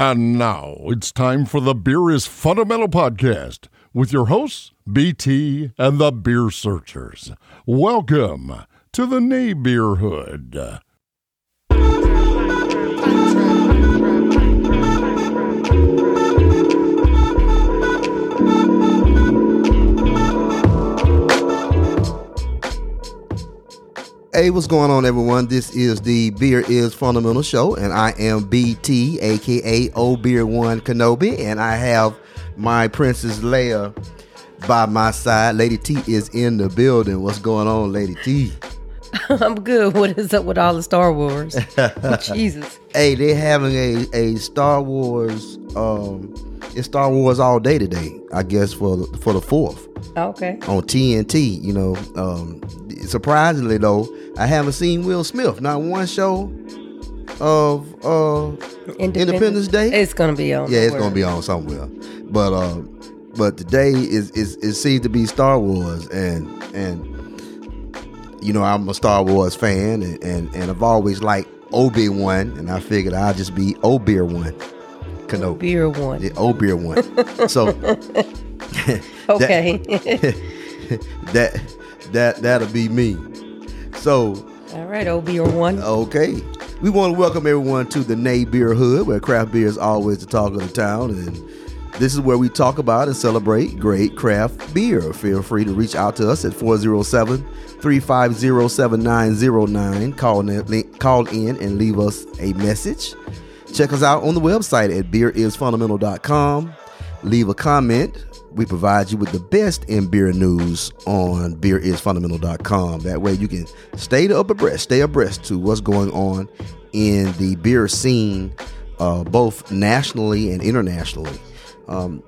And now it's time for the Beer is Fundamental podcast with your hosts, BT and the Beer Searchers. Welcome to the neighborhood. Hey, what's going on, everyone? This is the Beer is Fundamental Show, and I am BT, aka O Beer One Kenobi, and I have my Princess Leia by my side. Lady T is in the building. What's going on, Lady T? I'm good. What is up with all the Star Wars? Jesus. Hey, they're having a, a Star Wars. Um, it's Star Wars all day today. I guess for the, for the fourth Okay. on TNT. You know, um, surprisingly though, I haven't seen Will Smith. Not one show of uh, Independence Day. It's gonna be on. yeah, it's gonna be on somewhere. But uh, but today is is it seems to be Star Wars, and and you know I'm a Star Wars fan, and and, and I've always liked Obi Wan, and I figured I'll just be Obeer one, Kenobi, Beer one. the Obeer one. so Okay. that that that'll be me. So all right, old beer one. Okay. We want to welcome everyone to the Nay Beer Hood, where craft beer is always the talk of the town. And this is where we talk about and celebrate great craft beer. Feel free to reach out to us at 407 350 7909. Call in, call in and leave us a message. Check us out on the website at beerisfundamental.com. Leave a comment. We provide you with the best in beer news on beerisfundamental.com. That way you can stay up abreast, stay abreast to what's going on in the beer scene, uh, both nationally and internationally. Um,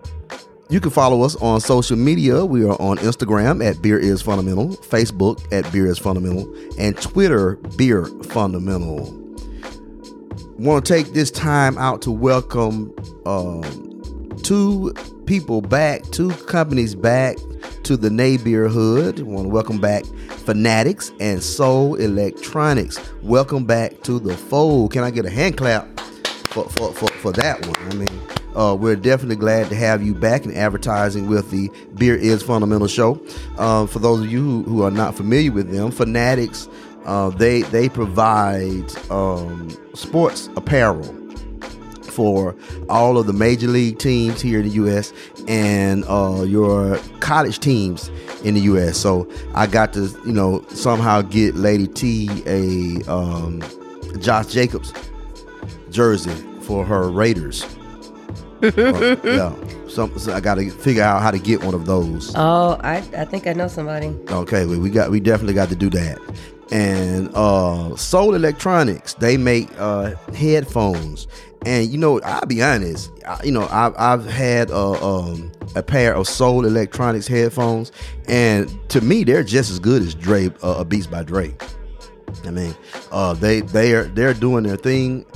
you can follow us on social media. We are on Instagram at Beer Is Fundamental, Facebook at Beer Is Fundamental, and Twitter Beer Fundamental. Want to take this time out to welcome um, two people back, two companies back to the neighborhood. Want to welcome back Fanatics and Soul Electronics. Welcome back to the fold. Can I get a hand clap for for, for, for that one? I mean, uh, we're definitely glad to have you back in advertising with the Beer is Fundamental show. Uh, for those of you who, who are not familiar with them, Fanatics. Uh, they they provide um, sports apparel for all of the major league teams here in the U.S. and uh, your college teams in the U.S. So I got to, you know, somehow get Lady T a um, Josh Jacobs jersey for her Raiders. Uh, yeah, some, so I got to figure out how to get one of those. Oh, I I think I know somebody. Okay, we, we got we definitely got to do that. And uh Soul Electronics, they make uh headphones. And you know, I'll be honest, I, you know, I've I've had uh, um a pair of Soul Electronics headphones, and to me, they're just as good as Dre uh, Beats by Dre. I mean, uh, they they are they're doing their thing.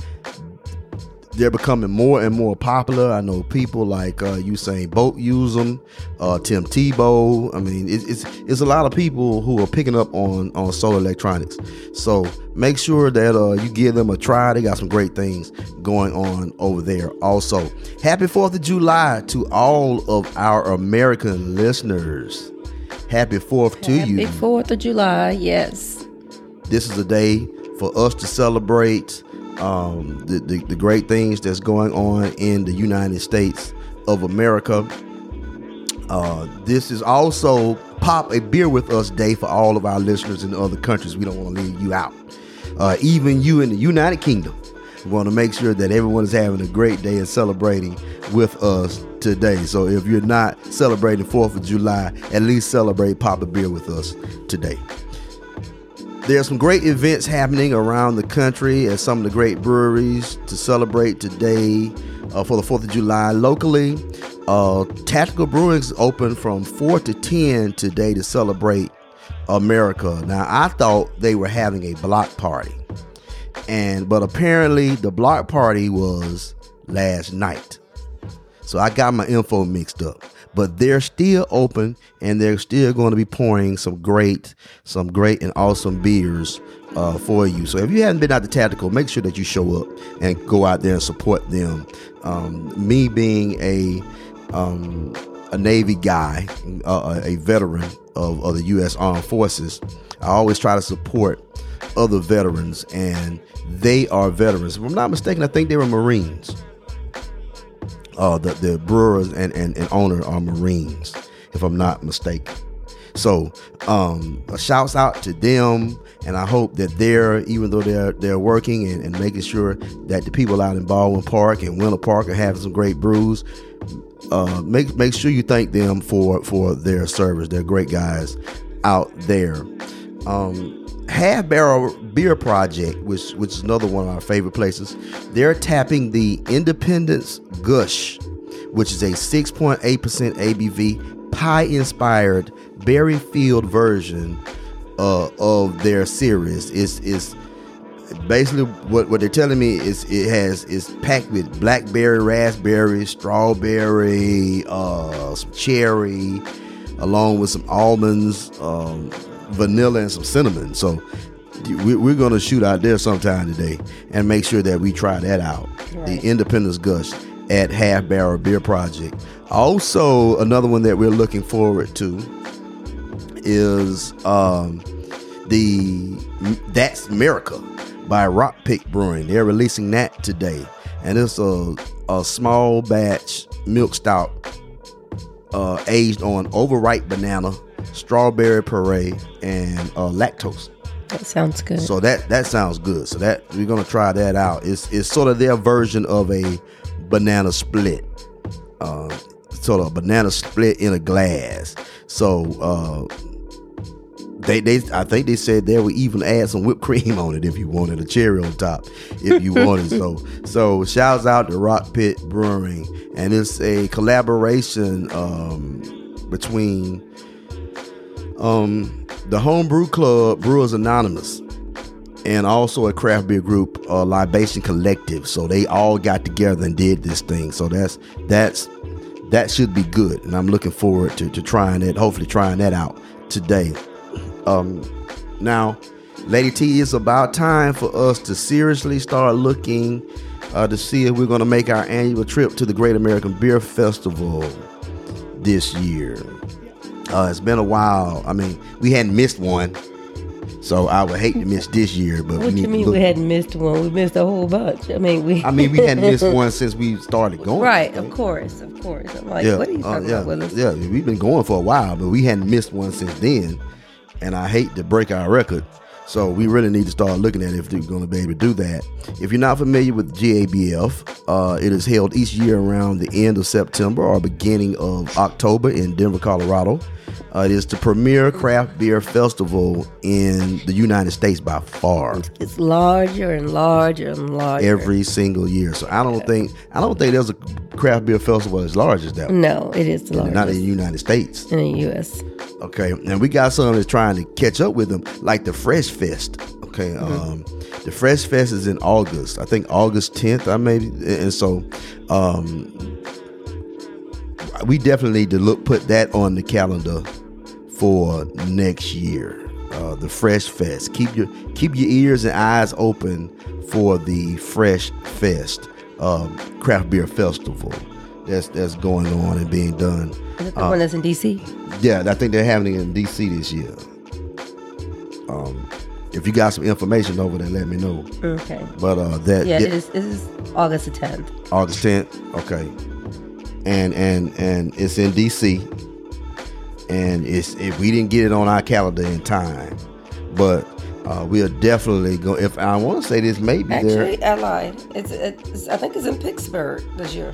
They're becoming more and more popular. I know people like uh, Usain Bolt use them, uh, Tim Tebow. I mean, it's, it's it's a lot of people who are picking up on on Soul Electronics. So make sure that uh, you give them a try. They got some great things going on over there. Also, happy Fourth of July to all of our American listeners. Happy Fourth to you Happy Fourth of July. Yes. this is a day for us to celebrate um, the, the, the great things that's going on in the United States of America. Uh, this is also Pop a Beer with Us Day for all of our listeners in other countries. We don't want to leave you out. Uh, even you in the United Kingdom. We want to make sure that everyone is having a great day and celebrating with us today. So if you're not celebrating 4th of July, at least celebrate Pop a Beer with us today. There's some great events happening around the country at some of the great breweries to celebrate today uh, for the 4th of July locally. Uh, Tactical Brewing's open from 4 to 10 today to celebrate America. Now, I thought they were having a block party. And but apparently the block party was last night. So I got my info mixed up. But they're still open and they're still going to be pouring some great, some great and awesome beers uh, for you. So if you haven't been out to Tactical, make sure that you show up and go out there and support them. Um, me being a um, a Navy guy, uh, a veteran of, of the U.S. Armed Forces, I always try to support other veterans, and they are veterans. If I'm not mistaken, I think they were Marines. Uh, the the brewers and, and, and owner are Marines, if I'm not mistaken. So, um, shouts out to them, and I hope that they're even though they're they're working and, and making sure that the people out in Baldwin Park and Winter Park are having some great brews. Uh, make make sure you thank them for for their service. They're great guys out there. Um, Half Barrel Beer Project, which which is another one of our favorite places, they're tapping the Independence Gush, which is a 6.8% ABV pie inspired berry filled version uh, of their series. It's, it's basically what, what they're telling me is it has is packed with blackberry, raspberry, strawberry, uh, some cherry, along with some almonds, um, vanilla, and some cinnamon. So we, we're going to shoot out there sometime today and make sure that we try that out. The Independence Gush at Half Barrel Beer Project. Also, another one that we're looking forward to is um, the That's America by Rock Pit Brewing. They're releasing that today, and it's a a small batch milk stout uh, aged on overripe banana, strawberry puree, and uh, lactose. That sounds good. So that that sounds good. So that we're gonna try that out. It's it's sort of their version of a banana split. Uh, sort of a banana split in a glass. So uh, they they I think they said they would even add some whipped cream on it if you wanted a cherry on top if you wanted. so so shouts out to Rock Pit Brewing and it's a collaboration um, between um, the Homebrew Club Brewers Anonymous and also a craft beer group, uh, Libation Collective. So they all got together and did this thing. So that's that's that should be good, and I'm looking forward to, to trying it. Hopefully, trying that out today. Um, now, Lady T, it's about time for us to seriously start looking uh, to see if we're going to make our annual trip to the Great American Beer Festival this year. Uh, it's been a while. I mean, we hadn't missed one, so I would hate to miss this year. But we what need you mean we hadn't missed one? We missed a whole bunch. I mean, we. I mean, we hadn't missed one since we started going. Right, of course, of course. I'm like, Yeah, what are you uh, yeah, about with yeah. We've been going for a while, but we hadn't missed one since then. And I hate to break our record, so we really need to start looking at if we're going to be able to do that. If you're not familiar with GABF, uh, it is held each year around the end of September or beginning of October in Denver, Colorado. Uh, it is the premier craft beer festival in the United States by far It's larger and larger and larger. every single year. So I don't think I don't think there's a craft beer festival as large as that. one. no, it is the Not in the United States. in the U.S. Okay, and we got some that's trying to catch up with them, like the Fresh Fest. Okay, um, the Fresh Fest is in August. I think August 10th. I maybe, and so um, we definitely need to look put that on the calendar for next year. Uh, the Fresh Fest. Keep your keep your ears and eyes open for the Fresh Fest um, craft beer festival that's that's going on and being done. Is it the Uh, one that's in D.C.? Yeah, I think they're having it in DC this year. Um, if you got some information over there, let me know. Okay. But uh, that Yeah, yeah, it is. It is August the 10th. August 10th. Okay, and and and it's in DC, and it's if we didn't get it on our calendar in time, but uh, we are definitely going. If I want to say this, maybe. Actually, I lied. It's, it's. I think it's in Pittsburgh this year.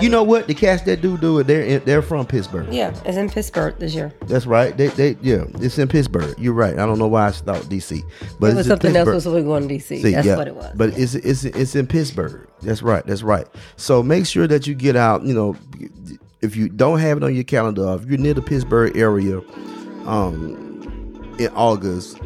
You know what? The cats that do do it, they're in, they're from Pittsburgh. Yeah, it's in Pittsburgh this year. That's right. They they yeah, it's in Pittsburgh. You're right. I don't know why I thought DC, but it was in something else. Was going to D.C. See, That's yeah, what it was. But it's it's it's in Pittsburgh. That's right. That's right. So make sure that you get out. You know, if you don't have it on your calendar, if you're near the Pittsburgh area, um, in August,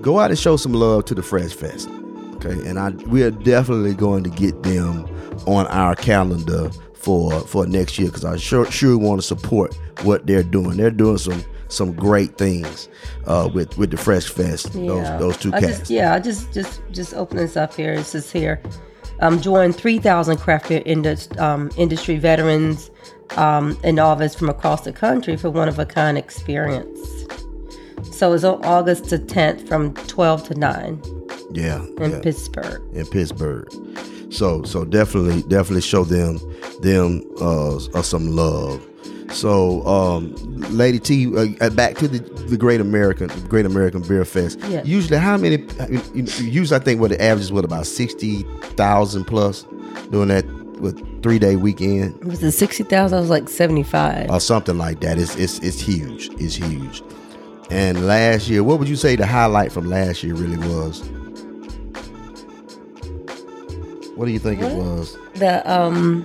go out and show some love to the Fresh Fest. Okay, and I we are definitely going to get them on our calendar for for next year because I sure sure want to support what they're doing. They're doing some some great things uh, with with the Fresh Fest. Those those two I cats. Just, yeah, I just just just open this up here. It says here, um, join 3,000 craft beer indus- um, industry veterans um, and novices from across the country for one of a kind experience. So it's on August the 10th from 12 to 9 Yeah, in yeah. Pittsburgh. in Pittsburgh. So so definitely definitely show them them uh, uh some love. So um Lady T uh, back to the, the Great American Great American Beer Fest. Yeah. Usually how many usually I think what the average is what about 60,000 plus doing that with 3 day weekend Was it 60,000? I was like 75. or something like that. It's it's it's huge. It's huge. And last year, what would you say the highlight from last year really was? What do you think it was? the, um,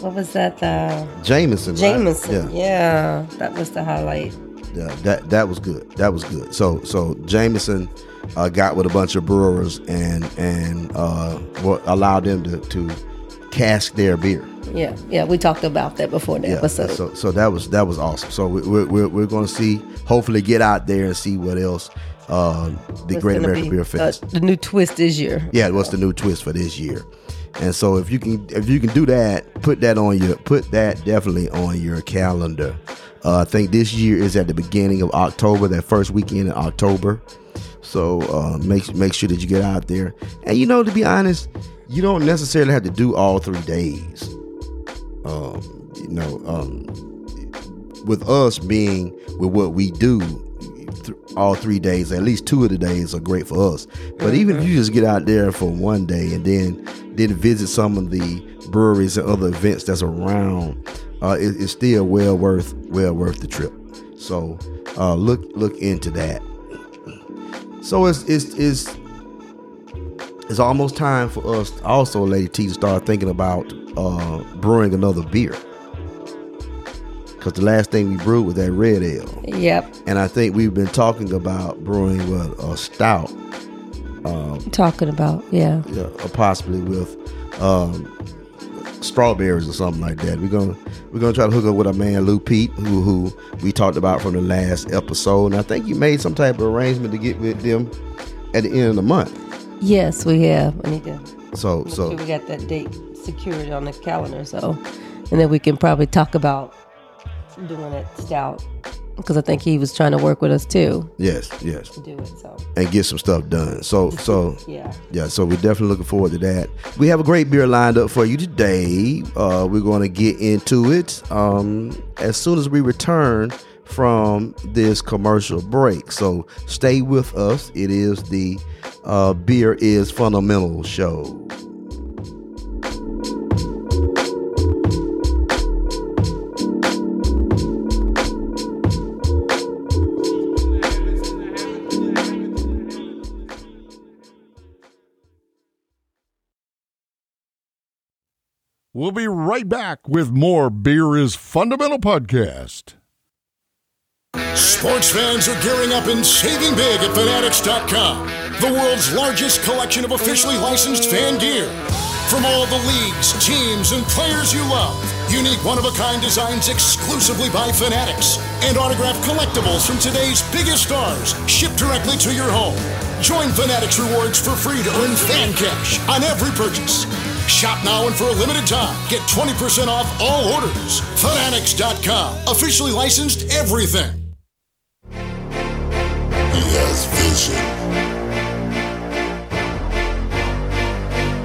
what was that? The Jameson. right? Jameson. Yeah, Yeah, that was the highlight. yeah, that that was good. That was good. So so Jameson uh, got with a bunch of brewers and and uh, what allowed them to to cask their beer. Yeah, yeah, we talked about that before the Yeah. episode. So so that was that was awesome. So we, we're we're, we're going to see hopefully get out there and see what else uh, the It's Great American be, Beer Fest. Uh, the new twist this year. yeah, what's the new twist for this year? And so if you can if you can do that, put that on your put that definitely on your calendar. Uh, I think this year is at the beginning of October, that first weekend in October. So uh, make make sure that you get out there. And you know, to be honest, you don't necessarily have to do all three days. Um, you know, um, with us being with what we do, all three days, at least two of the days are great for us. But even if you just get out there for one day and then then visit some of the breweries and other events that's around, uh, it, it's still well worth well worth the trip. So uh, look look into that. So it's it's it's it's almost time for us also, Lady T, to start thinking about uh, brewing another beer. Because the last thing we brewed was that red ale. Yep, And I think we've been talking about brewing what a stout, talking about yeah. yeah, or possibly with um, strawberries or something like that. We're gonna we're gonna try to hook up with our man Lou Pete, who who we talked about from the last episode. And I think you made some type of arrangement to get with them at the end of the month. Yes, we have. I need to So so sure we got that date secured on the calendar. So, and then we can probably talk about doing it stout because I think he was trying to work with us too yes yes, to do it. So and get some stuff done. So so yeah, Yeah, so we're definitely looking forward to that. We have a great beer lined up for you today. Uh, we're going to get into it um, as soon as we return from this commercial break. So stay with us. It is the uh, Beer is Fundamental show. We'll be right back with more Beer is Fundamental podcast. Sports fans are gearing up and saving big at Fanatics.com, the world's largest collection of officially licensed fan gear. From all the leagues, teams, and players you love, unique one of a kind designs exclusively by Fanatics, and autographed collectibles from today's biggest stars shipped directly to your home. Join Fanatics Rewards for free to earn fan cash on every purchase. Shop now and for a limited time, get 20% off all orders. Fanatics.com, officially licensed everything. He has vision.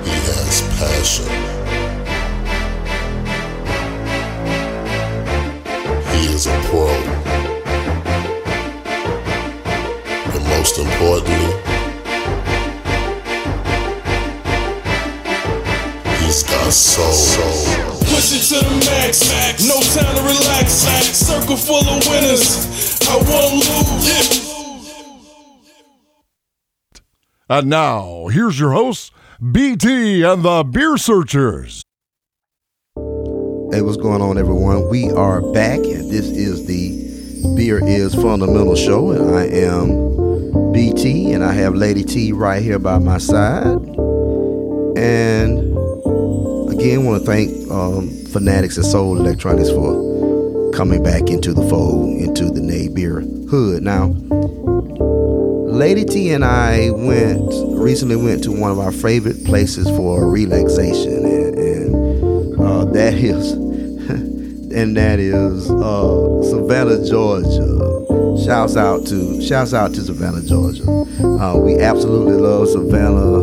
He has passion. He is a pro. And most importantly, he's got soul. Push it to the max. No time to relax. Circle full of winners. I won't lose. And now, here's your hosts, BT and the Beer Searchers. Hey, what's going on, everyone? We are back, and this is the Beer is Fundamental show, and I am BT, and I have Lady T right here by my side. And again, want to thank um, Fanatics and Soul Electronics for coming back into the fold, into the naybeer hood. Now, Lady T and I went recently went to one of our favorite places for relaxation, and, and uh, that is and that is uh, Savannah, Georgia. Shouts out to shouts out to Savannah, Georgia. Uh, we absolutely love Savannah.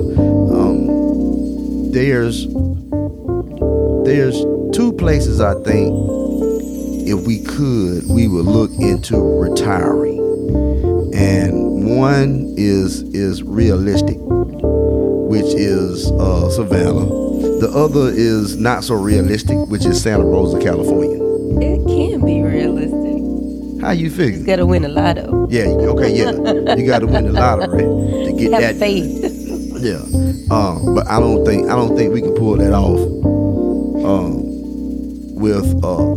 Um, there's there's two places I think if we could we would look into retiring, and one is is realistic, which is uh, Savannah. The other is not so realistic, which is Santa Rosa, California. It can be realistic. How you figure? You gotta win a lotto. Yeah, okay, yeah. You got to win the lottery to get Have that. faith. Yeah, um, but I don't think I don't think we can pull that off um, with uh,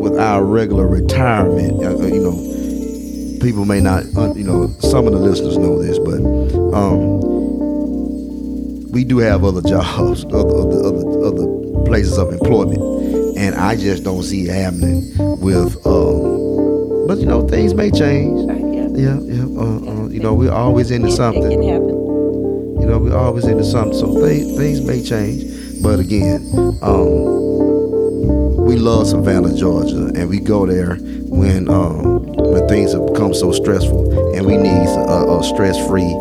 with our regular retirement. Uh, uh, you know, people may not, uh, you know, some of the listeners know this, but um, we do have other jobs, other, other other other places of employment, and I just don't see it happening with. Um, but you know, things may change. Yeah. Yeah. Uh, uh, you know, we're always into something. It can happen. You know, we're always into something. So things things may change. But again, um, we love Savannah, Georgia, and we go there when um, when things have become so stressful, and we need a, a stress-free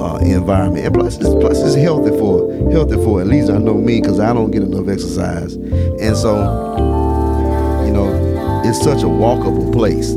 uh, environment. And plus, it's, plus it's healthy for healthy for at least I know me because I don't get enough exercise, and so you know, it's such a walkable place.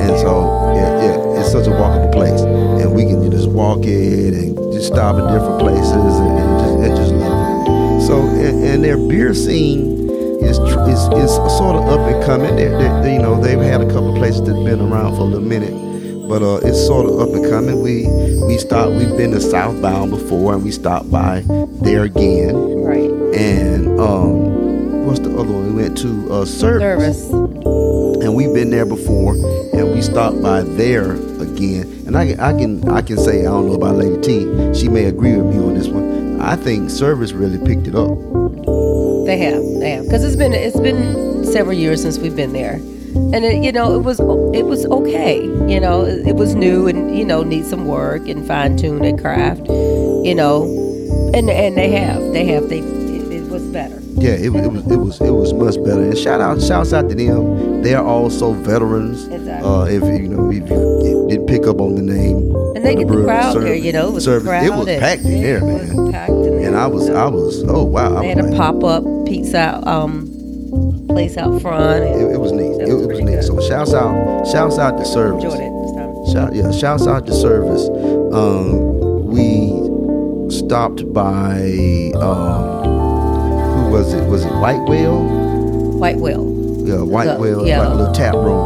And so, yeah, yeah, it's such a walkable place, and we can just walk it and just stop at different places and, and just and just love it. So, and, and their beer scene is is is sort of up and coming. They, they, they- you know, they've had a couple of places that've been around for a little minute, but uh, it's sort of up and coming. We we stop. We've been to Southbound before, and we stopped by there again. Right. And um, what's the other one? We went to uh, Service Service. and we've been there before, and we stopped by there again. And I, I can I can say I don't know about Lady T. She may agree with me on this one. I think service really picked it up. They have, they have, because it's been it's been several years since we've been there, and it, you know it was it was okay. You know it, it was new and you know need some work and fine tune and craft. You know, and and they have they have they it, it was better. Yeah, it, was- it was it was it was much better. And shout out shouts out to them. They are also veterans. Exactly. Uh, if you know if you didn't pick up on the name, And they of get the crowd there. You know it was service. crowded. It was packed in there, It man. Was packed in there. And I was I was oh wow. I They had a pop up pizza um place out front. It, it was neat. It, was was neat. good. So shouts out shouts out to service. enjoyed it this time. Shout, yeah, shouts out to service. Um, we stopped by um, who was it? Was it White Whale? White Whale. Yeah, White The- Whale, yeah. like a little tap room.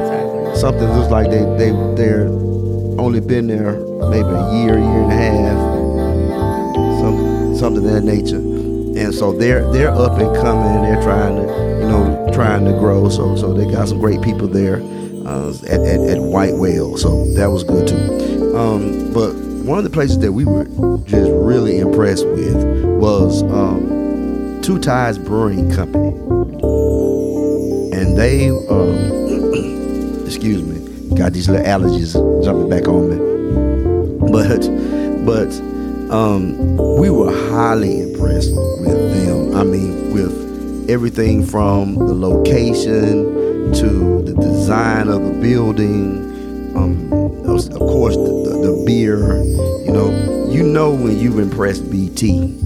Exactly. Something looks like they they they're only been there maybe a year, year and a half, something of that nature. And so they're they're up and coming. They're trying to you know trying to grow. So so they got some great people there uh, at, at at White Whale. So that was good too. Um, but one of the places that we were just really impressed with was um, Two Tides Brewing Company, and they um, excuse me, got these little allergies jumping back on me. But but um, we were highly impressed with them. I mean, with everything from the location to the design of the building. Um, of course, the, the, the beer. You know, you know when you've impressed BT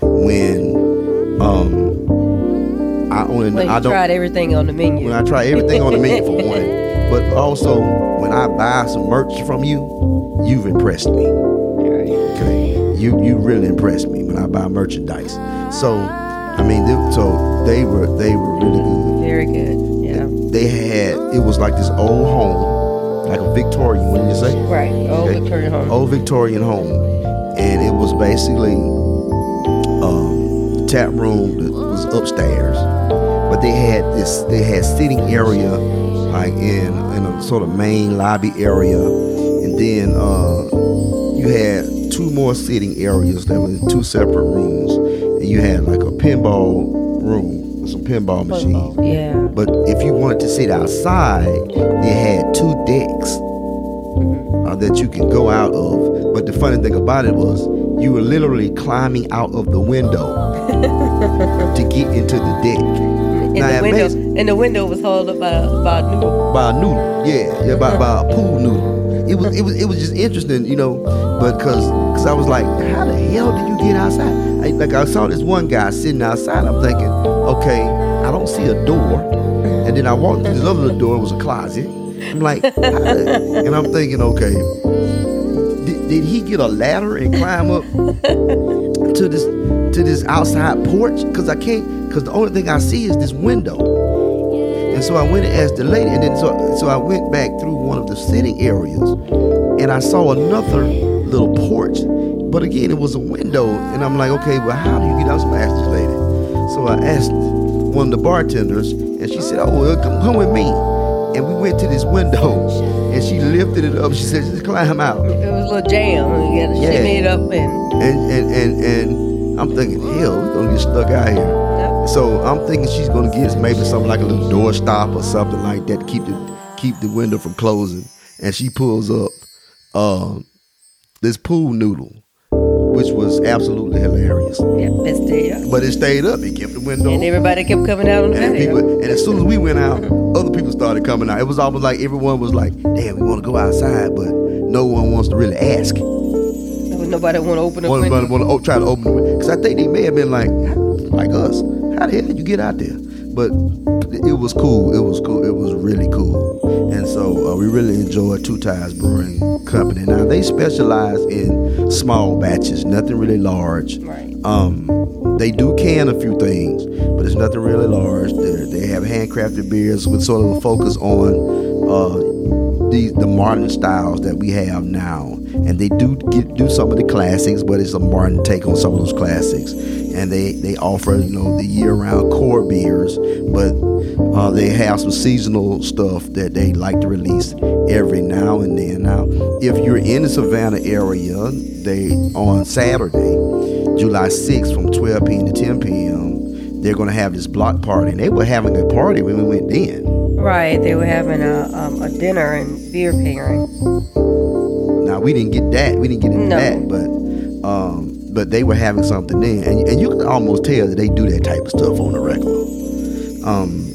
when um, I only When I don't tried everything on the menu. when I try everything on the menu for one, but also when I buy some merch from you, you've impressed me. You you really impressed me when I buy merchandise. So, I mean, they, so they were they were really good. Very good. Yeah. They had it was like this old home, like a Victorian. What did you say? Right. Old Okay. Victorian home. Old Victorian home, and it was basically um, the tap room that was upstairs, but they had this. They had sitting area, like in in a sort of main lobby area, and then uh, you had two more sitting areas that were in two separate rooms, and you had like a pinball room some pinball machines. Yeah. But if you wanted to sit outside, they had two decks uh, that you can go out of. But the funny thing about it was, you were literally climbing out of the window to get into the deck. And Now, the window makes- and the window was held up by by a noodle. by a noodle. Yeah, yeah, by, by a pool noodle. It was it was it was just interesting, you know, but cause cause I was like, how the hell did you get outside? I, like I saw this one guy sitting outside. I'm thinking, okay, I don't see a door, and then I walked through this other door. It was a closet. I'm like, how and I'm thinking, okay, did, did he get a ladder and climb up to this to this outside porch? Cause I can't. Cause the only thing I see is this window. And so I went and asked the lady, and then so, so I went back through one of the sitting areas, and I saw another little porch. But again, it was a window, and I'm like, okay, well, how do you get out? So I asked this lady. So I asked one of the bartenders, and she said, oh, well, come, come with me. And we went to this window, and she lifted it up. She said, just climb out. It was a little jam. and You got to Yeah. shimmy it up and And and and and I'm thinking, hell, we're gonna get stuck out here. So I'm thinking she's gonna get maybe something like a little door stop or something like that to keep the keep the window from closing. And she pulls up um, this pool noodle, which was absolutely hilarious. yeah, it's there. But it stayed up. It kept the window. And everybody kept coming out on the and, patio. people, and as soon as we went out, other people started coming out. It was almost like everyone was like, "Damn, we want to go outside," but no one wants to really ask. Nobody want to open the want, window. want, want to try to open it because I think they may have been like like us. How the hell did you get out there? But it was cool. It was cool. It was really cool. And so uh, we really enjoyed Two Tides Brewing Company. Now they specialize in small batches, nothing really large. Right. Um, they do can a few things, but it's nothing really large. They're, they have handcrafted beers with sort of a focus on uh, the the modern styles that we have now, and they do get do some of the classics, but it's a modern take on some of those classics. And they they offer you know the year round core beers, but uh, they have some seasonal stuff that they like to release every now and then. Now, if you're in the Savannah area, they on Saturday, July 6th from 12 p.m. to 10 p.m. They're going to have this block party, and they were having a party when we went in. Right. They were having a um, a dinner and beer pairing. Now we didn't get that, we didn't get into No. that, but um, but they were having something then, and, and you can almost tell that they do that type of stuff on the regular. Um,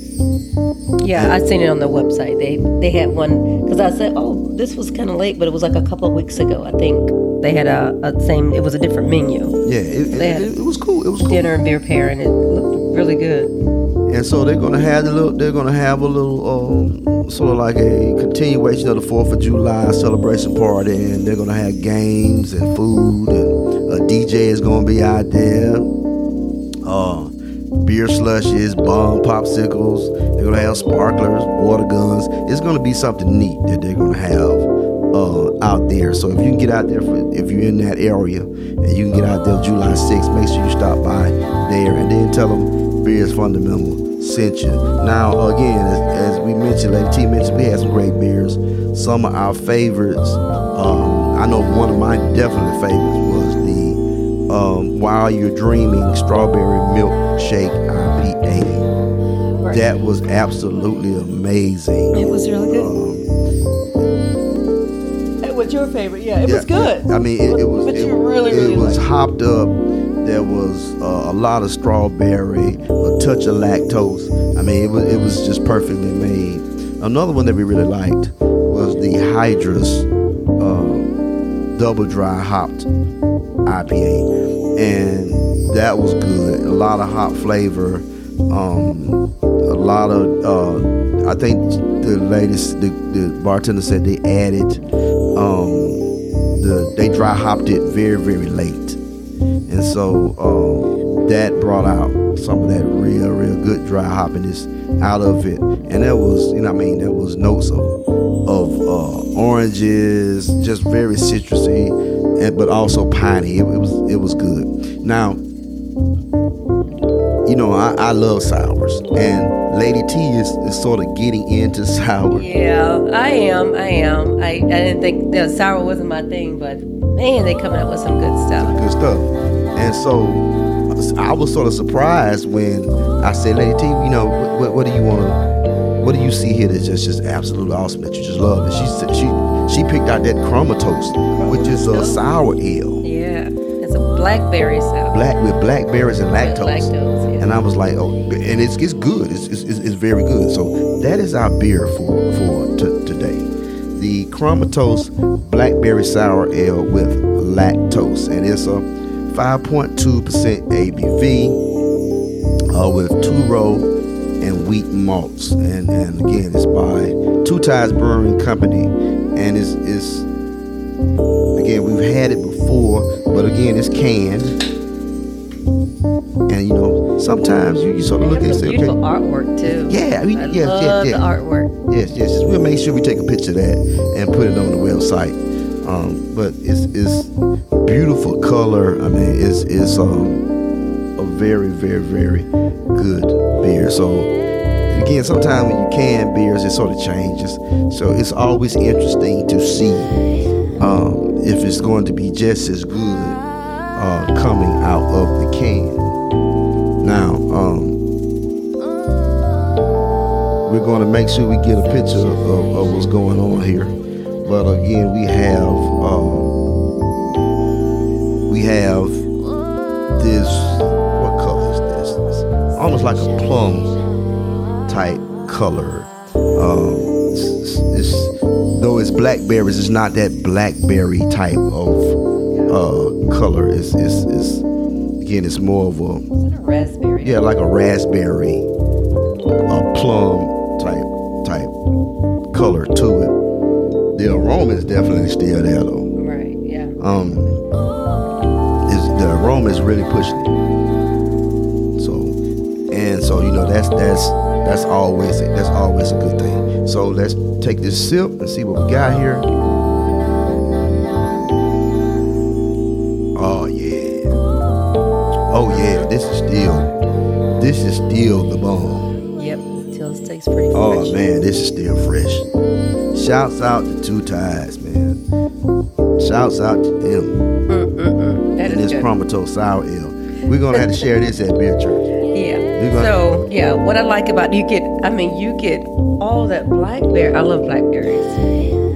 Yeah, I seen it on their website. They they had one because I said, oh, this was kind of late, but it was like a couple of weeks ago. I think they had a, a same. It was a different menu. yeah, it, it- it was cool. It was cool. Dinner and beer pairing. It looked really good. And so they're gonna have a little. They're gonna have a little, um, sort of like a continuation of the Fourth of July celebration party, and they're gonna have games and food, and a DJ is gonna be out there. Uh, beer slushes, bomb popsicles. They're gonna have sparklers, water guns. It's gonna be something neat that they're gonna have uh, out there. So if you can get out there, for, if you're in that area, and you can get out there July 6th, make sure you stop by there, and then tell them Beers Fundamental sent you. Now again, as, as we mentioned, Lady T mentioned, we had some great beers. Some of our favorites. Um, I know one of my definite favorites um, While You're Dreaming Strawberry Milkshake IPA. Right. That was absolutely amazing. It was really good. Um, It was your favorite. Yeah, it yeah, was good. I mean, it, it was. But it, you really, it really was hopped up. There was uh, a lot of strawberry, a touch of lactose. I mean, it was it was just perfectly made. Another one that we really liked was the Hydrus uh, double dry hopped IPA, and that was good. A lot of hot flavor. Um, a lot of uh, I think the latest the, the bartender said they added um, the they dry hopped it very very late, and so um, that brought out some of that real real good dry hoppiness out of it, and that was you know I mean there was notes of of uh, oranges, just very citrusy, and but also piney. It, it was it was good. Now you know, I, I love sours, and Lady T is, is sort of getting into sour. Yeah, I am. I am. I, I didn't think the sour wasn't my thing, but Man, they coming up with some good stuff. good stuff. And so I was sort of surprised when I said, Lady T, you know, what, what, what do you want to, what do you see here that's just, just absolutely awesome that you just love? And she said, she, she picked out that chromatose, which is a sour ale, Yeah, it's a blackberry sour. black with blackberries and lactose. lactose, yeah. And I was like, oh, and it's, it's good. It's, it's, it's very good. So that is our beer for, for t- today. The Chromatose Blackberry Sour Ale with lactose. And it's a 5.2% ABV uh, with two row wheat malts. And, and again, it's by Two Tides Brewing Company. And it's, it's, again, we've had it before, but again, it's canned. And you know, sometimes you, you sort of look at it and say, beautiful okay, artwork too. Yeah, I mean, I yes, yes, love yes. the artwork. Yes, yes. yes. We'll make sure we take a picture of that and put it on the website. Um, but it's it's beautiful color. I mean, it's it's um, a very very very good beer. So again, sometimes when you can beers, it sort of changes. So it's always interesting to see um, if it's going to be just as good uh, coming out of the can. Now, um, we're going to make sure we get a picture of, of what's going on here. But again, we have um, we have this. What color is this? Almost like a plum type color. Um, it's, it's, though it's blackberries, it's not that blackberry type of uh, color. It's, it's, it's again, it's more of a Raspberry. yeah, like a raspberry, a plum type type color to it. The aroma is definitely still there though. Right. Yeah. Um, is the aroma is really pushing it. So, and so you know that's that's that's always that's always a good thing. So let's take this sip and see what we got here. Oh yeah. Oh yeah. This is still this is still the bomb. Yep. Still tastes pretty fresh. Oh man, this is still fresh. Shouts out to Two Tides, man. Shouts out to them Mm, mm, That and is this good. Sour Ale. We're gonna have to share this at Beer Church. Yeah. You're gonna- So yeah, what I like about you get, I mean, you get all that blackberry. I love blackberries.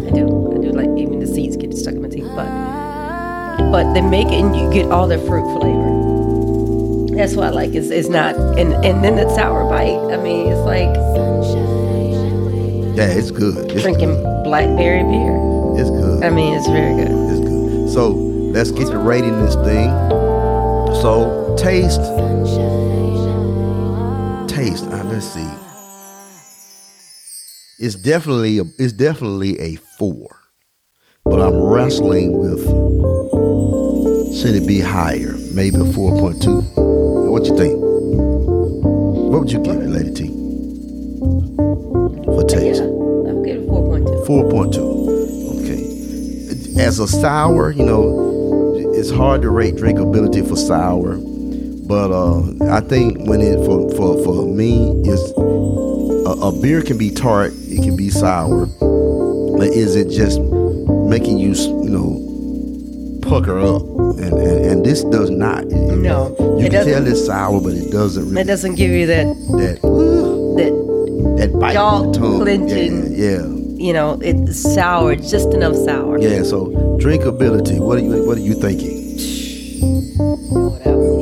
I do. I do like even the seeds get stuck in my teeth, but but they make it and you get all the fruit flavor. That's what I like. It's, it's not and and then that sour bite. I mean, it's like Yeah, it's good. It's drinking good. blackberry beer. It's good. I mean, it's very good. It's good. So let's get to rating this thing. So taste, let's see. It's definitely a, it's definitely a four, but I'm wrestling with should it be higher? Maybe a four point two. What you think? What would you give it, Lady T? For taste. Yeah, give it four point two. 4.2. Okay. As a sour, you know, it's hard to rate drinkability for sour, but uh, I think when it for for for me is a, a beer can be tart, it can be sour, but is it just making you you know pucker up? And and, and this does not. It- No, you it can tell it's sour, but it doesn't really It doesn't give you that that that that bite Jaw in the tongue. clenching. Yeah, yeah. you know it's sour, just enough sour. Yeah, so drinkability. What are you What are you thinking? Yeah,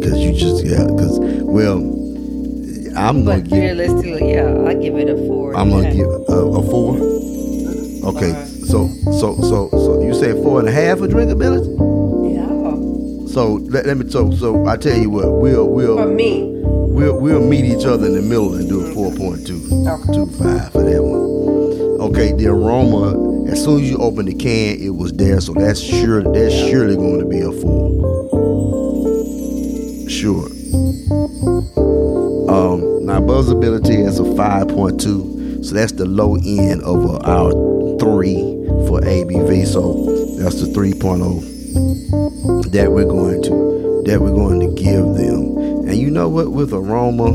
cause you, just yeah, cause well, I'm gonna But give realistically, yeah, I give it a four. I'm gonna give a, a four. Okay, uh-huh. so so so so you say four and a half for drinkability. Yeah. So let, let me so so I tell you what we'll we'll For me, we'll we'll meet each other in the middle and do a mm-hmm. four point two two five for that one. Okay, the aroma. As soon as you open the can, it was there, so that's sure that's surely going to be a four. Sure. Um, now buzzability is a 5.2, so that's the low end of our three for ABV. So that's the 3.0 that we're going to that we're going to give them. And you know what? With aroma,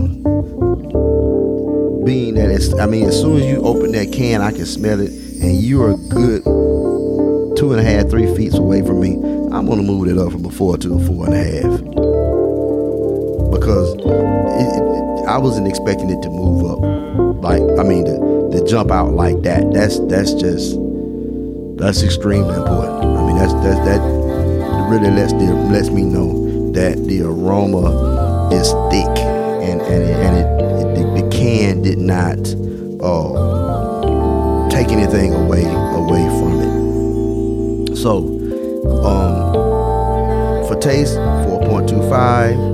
being that it's, I mean, as soon as you open that can, I can smell it, and you are a good two and a half, three feet away from me, I'm gonna move it up from a four to a four and a half it, it, I wasn't expecting it to move up like I mean to, to jump out like that. That's that's just that's extremely important. I mean that's that's that really lets the, lets me know that the aroma is thick and and it, and it, it the, the can did not uh, take anything away away from it. So um, for taste 4.25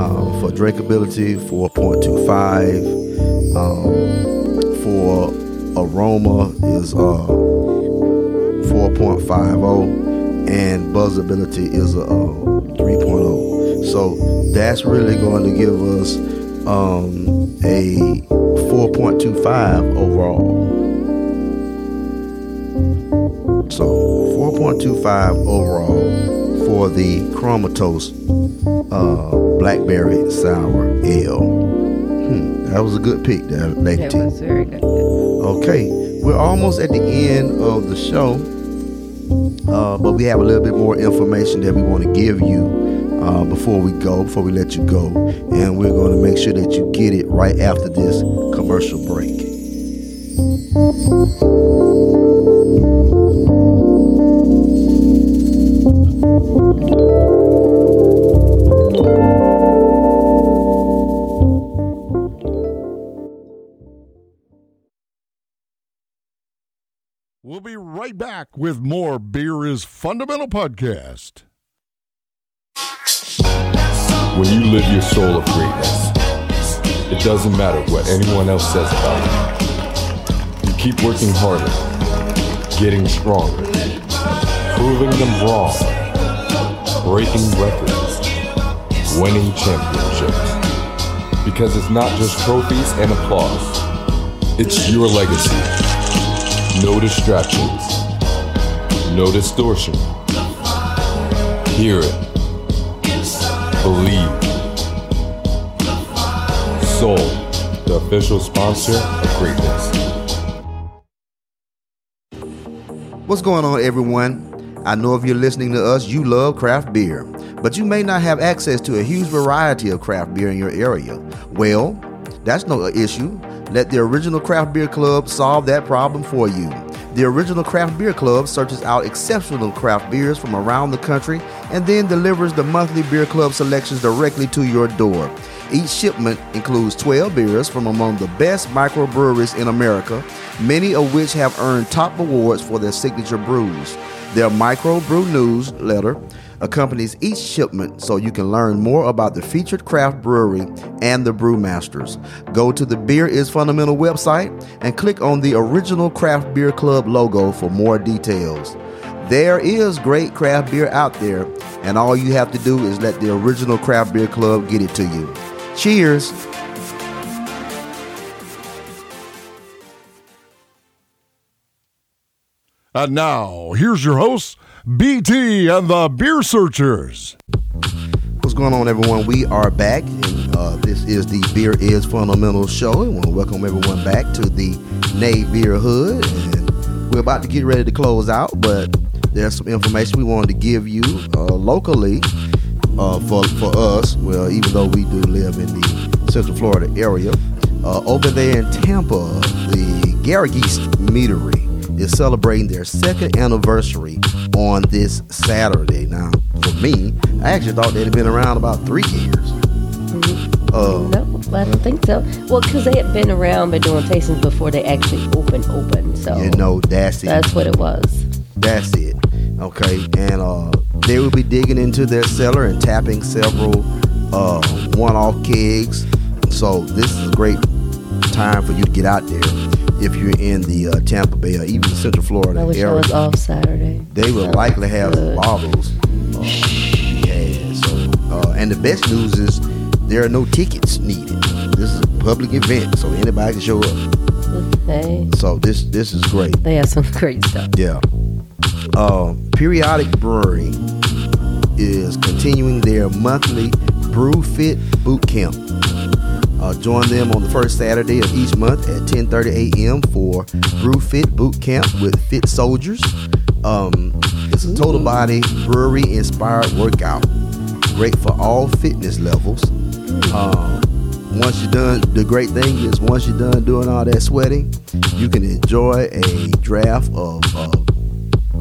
um, for drinkability 4.25 um, for aroma is uh, 4.50 and buzzability is a uh, 3.0 so that's really going to give us um, a 4.25 overall. So 4.25 overall for the Chromatos uh, Blackberry Sour Ale. Hmm, that was a good pick there, Lady It T. was very good. Okay, we're almost at the end of the show, uh, but we have a little bit more information that we want to give you uh, before we go, before we let you go, and we're going to make sure that you get it right after this commercial break. We'll be right back with more Beer is Fundamental podcast. When you live your soul of greatness, it doesn't matter what anyone else says about you. You keep working harder, getting stronger, proving them wrong, breaking records, winning championships. Because it's not just trophies and applause, it's your legacy. No distractions, no distortion. Hear it. Believe. Soul, the official sponsor of greatness. What's going on, everyone? I know if you're listening to us, you love craft beer, but you may not have access to a huge variety of craft beer in your area. Well, that's no issue. Let the Original Craft Beer Club solve that problem for you. The Original Craft Beer Club searches out exceptional craft beers from around the country and then delivers the monthly beer club selections directly to your door. Each shipment includes 12 beers from among the best microbreweries in America, many of which have earned top awards for their signature brews. Their micro brew newsletter accompanies each shipment so you can learn more about the featured craft brewery and the brewmasters. Go to the Beer is Fundamental website and click on the original Craft Beer Club logo for more details. There is great craft beer out there, and all you have to do is let the original Craft Beer Club get it to you. Cheers! And now, here's your hosts, BT and the Beer Searchers. What's going on, everyone? We are back, and uh, this is the Beer is Fundamental show. And we want to welcome everyone back to the Nay Beer Hood. And we're about to get ready to close out, but there's some information we wanted to give you uh, locally uh, for for us. Well, even though we do live in the Central Florida area, uh, over there in Tampa, the Garagiste Meadery is celebrating their second anniversary on this Saturday. Now, for me, I actually thought they'd have been around about three years. Uh, No, I don't think so. Well, because they had been around, been doing tastings before they actually opened, open. So you know, that's it. that's what it was. That's it. Okay, and uh, they will be digging into their cellar and tapping several uh, one-off kegs. So this is a great time for you to get out there if you're in the uh, Tampa Bay or even Central Florida I wish I area. was off Saturday. They will likely have good. bottles. Uh, yeah. So, uh, and the best news is there are no tickets needed. This is a public event, so anybody can show up. Hey, So this this is great. they have some great stuff. Yeah. Uh, Periodic Brewery is continuing their monthly Brew Fit Boot Camp. Uh, join them on the first Saturday of each month at 10:30 a.m. for Brew Fit Boot Camp with Fit Soldiers. Um, It's a total body brewery inspired workout. Great for all fitness levels. Um, once you're done, the great thing is once you're done doing all that sweating, you can enjoy a draft of a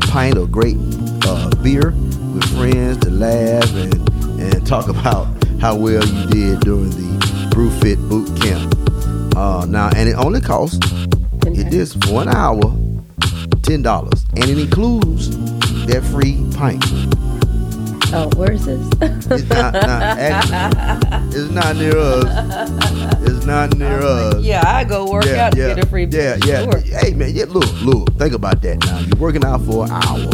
pint of great uh, beer with friends to laugh and, and talk about how well you did during the Brewfit boot camp. Uh, now, and it only costs it is for an hour, ten dollars, and it includes that free pint. Oh, where is this? It's not, not actually, it's not near us. It's not near us. yeah, I go work out to get a free yeah, yeah. Sure. Hey man, yeah, look, look, think about that now. You're working out for an hour.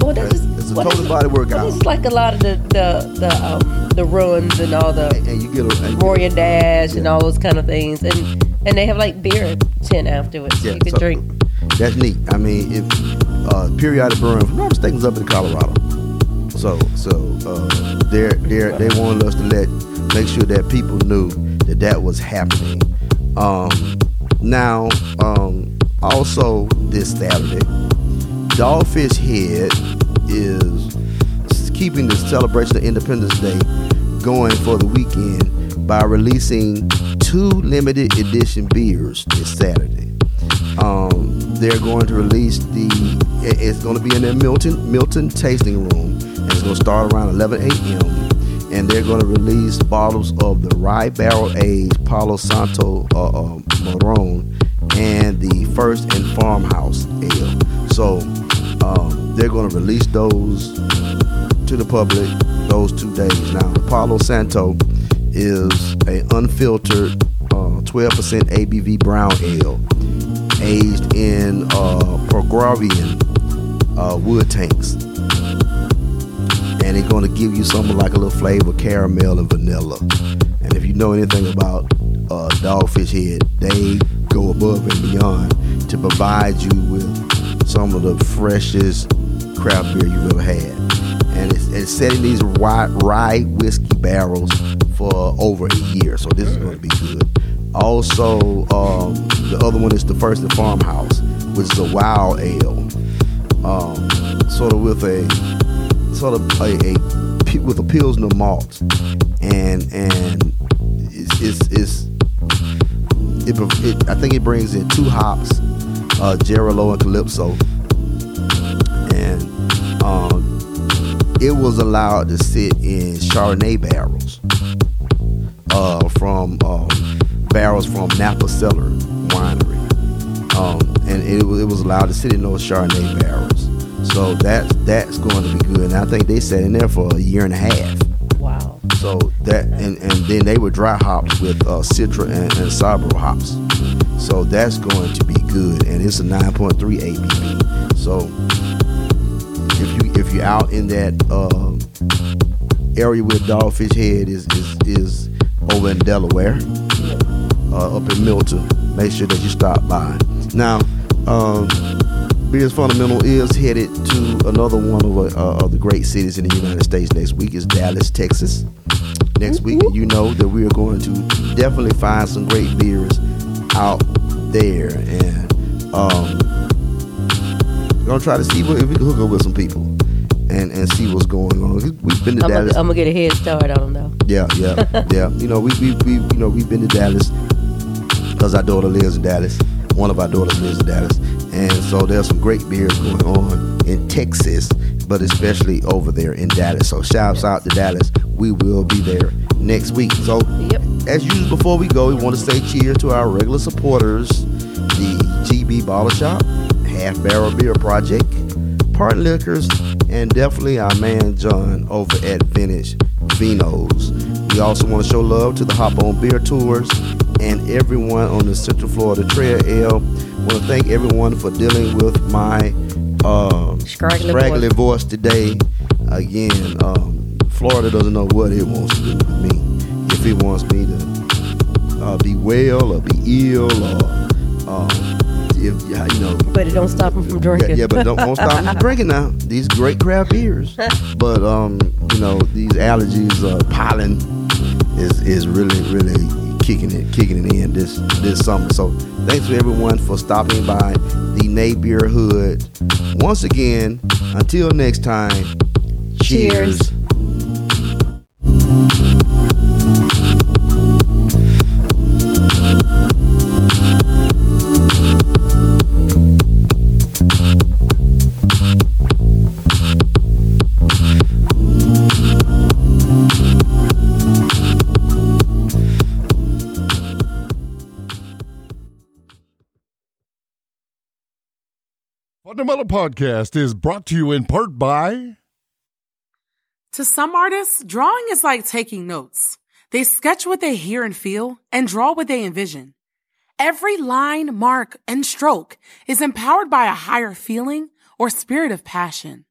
Well, that's just, It's a total body workout. It's like a lot of the the the, um, the runs and all the And you get a and you Warrior get Dash and all those kind of things, and and they have like beer tent afterwards. Yeah, you can so- drink. that's neat. I mean, if uh, periodic burn, if I'm not mistaken, up in Colorado. So so uh, they're they're they wanted us to let make sure that people knew that that was happening. Um, now um, also this Saturday, Dogfish Head is keeping the celebration of Independence Day going for the weekend by releasing two limited edition beers this Saturday. Um, they're going to release the. It's going to be in their Milton Milton tasting room, it's going to start around 11 a.m. And they're going to release bottles of the rye barrel aged Palo Santo uh, uh, and the First and Farmhouse Ale. So um, they're going to release those to the public those two days. Now, Palo Santo is a unfiltered uh, 12% ABV brown ale aged in uh, Paraguayan uh, wood tanks. And it's going to give you something like a little flavor, caramel and vanilla. And if you know anything about uh, Dogfish Head, they go above and beyond to provide you with some of the freshest craft beer you've ever had. And it's, it's set in these rye, rye whiskey barrels for over a year, so this is going to be good. Also, um, the other one is the First and Farmhouse, which is a wild ale, um, sort of with a sort of a, a with a pilsner malt, and and it's it's, it's it, it, I think it brings in two hops, uh, Jarrylo and Calypso, it was allowed to sit in Chardonnay barrels uh, from um, barrels from Napa Cellar Winery, um, and it, it was allowed to sit in those Chardonnay barrels. So that's that's going to be good. And I think they sat in there for a year and a half. Wow. So that and, and then they were dry hopped with uh, Citra and, and Sabro hops. So that's going to be good, and it's a 9.3 ABV. So if you if you're out in that um, area where Dogfish Head is is is over in Delaware, uh, up in Milton, make sure that you stop by. Now, um, Beers Fundamental is headed to another one of, uh, of the great cities in the United States next week. is Dallas, Texas. Next week, and you know that we are going to definitely find some great beers out there, and um, gonna try to see if we can hook up with some people and and see what's going on. We've been to I'm Dallas. gonna, I'm gonna get a head start on them though. Yeah, yeah, yeah. You know, we we, we you know we've been to Dallas because our daughter lives in Dallas. One of our daughters lives in Dallas, and so there's some great beers going on in Texas, but especially over there in Dallas. So shouts out to Dallas. We will be there next week. So Yep. as usual, before we go, we want to say cheers to our regular supporters, the GB Bottle Shop, Half Barrel Beer Project, Part Liquors, and definitely our man John over at Vintage Vinos. We also want to show love to the Hop On Beer Tours and everyone on the Central Florida Trail Ale. want to thank everyone for dealing with my um, Scraggly scraggly voice. voice today. Again, um, Florida doesn't know what it wants to do with me. If it wants me to uh, be well or be ill or um, if yeah, know But it don't stop them from drinking. yeah, but don't, don't stop them from drinking now. These great craft beers, but um, you know these allergies, uh, pollen is is really really kicking it kicking it in this this summer. So thanks to everyone for stopping by the Nay Beer Hood once again Until next time, cheers. Cheers. Fundamental Podcast is brought to you in part by To some artists, drawing is like taking notes. They sketch what they hear and feel and draw what they envision. Every line, mark, and stroke is empowered by a higher feeling or spirit of passion.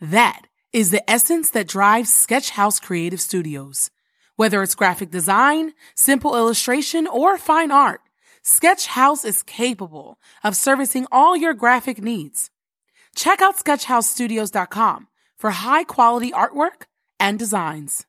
That is the essence that drives Sketch House Creative Studios. Whether it's graphic design, simple illustration, or fine art, Sketch House is capable of servicing all your graphic needs. Check out sketchhousestudios.com for high quality artwork and designs.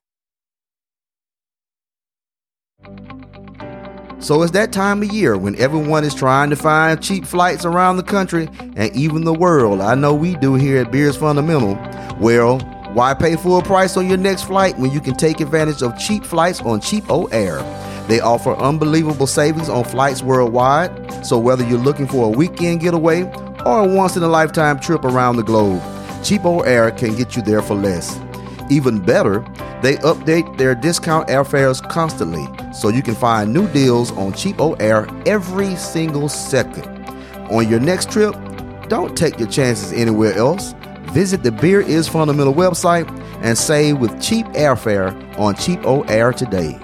So it's that time of year when everyone is trying to find cheap flights around the country and even the world. I know we do here at Beers Fundamental. Well, why pay full price on your next flight when you can take advantage of cheap flights on CheapOair? They offer unbelievable savings on flights worldwide. So whether you're looking for a weekend getaway or a once in a lifetime trip around the globe, CheapOair can get you there for less. Even better, they update their discount airfares constantly, so you can find new deals on CheapOair every single second. On your next trip, don't take your chances anywhere else. Visit the Beer is Fundamental website and save with cheap airfare on CheapOair today.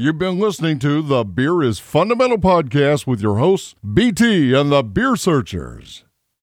You've been listening to the Beer is Fundamental Podcast with your hosts, BT and the Beer Searchers.